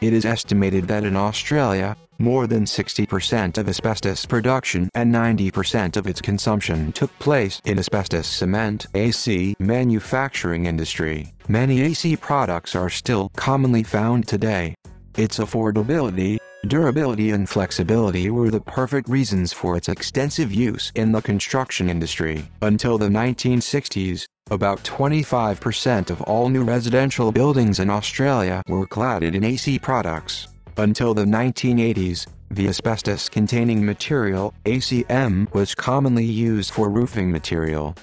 It is estimated that in Australia, more than 60% of asbestos production and 90% of its consumption took place in asbestos cement AC manufacturing industry. Many AC products are still commonly found today. Its affordability, durability and flexibility were the perfect reasons for its extensive use in the construction industry. Until the 1960s, about 25% of all new residential buildings in Australia were cladded in AC products. Until the 1980s, the asbestos-containing material, ACM, was commonly used for roofing material.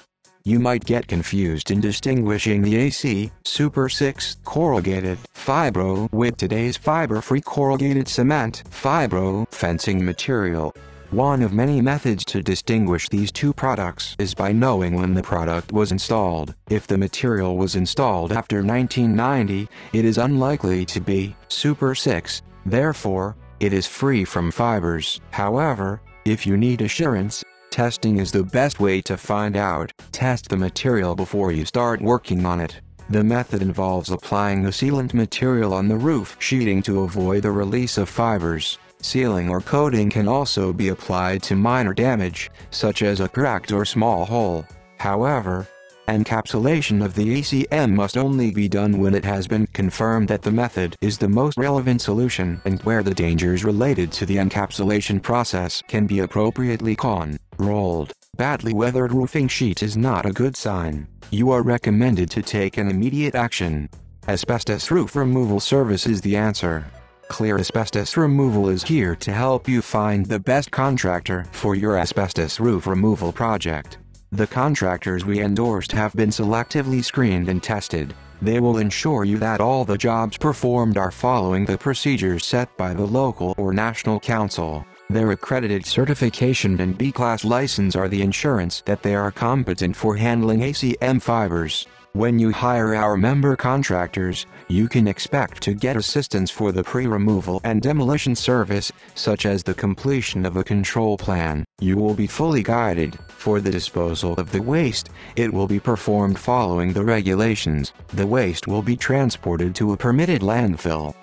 You might get confused in distinguishing the AC, Super 6 corrugated fibro with today's fiber-free corrugated cement fibro fencing material. One of many methods to distinguish these two products is by knowing when the product was installed. If the material was installed after 1990, it is unlikely to be Super 6, therefore, it is free from fibers. However, if you need assurance, testing is the best way to find out. Test the material before you start working on it. The method involves applying the sealant material on the roof sheeting to avoid the release of fibers. Sealing or coating can also be applied to minor damage, such as a cracked or small hole. However, encapsulation of the ACM must only be done when it has been confirmed that the method is the most relevant solution and where the dangers related to the encapsulation process can be appropriately controlled. Badly weathered roofing sheet is not a good sign. You are recommended to take an immediate action. Asbestos roof removal service is the answer. Clear Asbestos Removal is here to help you find the best contractor for your asbestos roof removal project. The contractors we endorsed have been selectively screened and tested. They will ensure you that all the jobs performed are following the procedures set by the local or national council. Their accredited certification and B-class license are the insurance that they are competent for handling ACM fibers. When you hire our member contractors, you can expect to get assistance for the pre-removal and demolition service, such as the completion of a control plan. You will be fully guided. For the disposal of the waste, it will be performed following the regulations. The waste will be transported to a permitted landfill.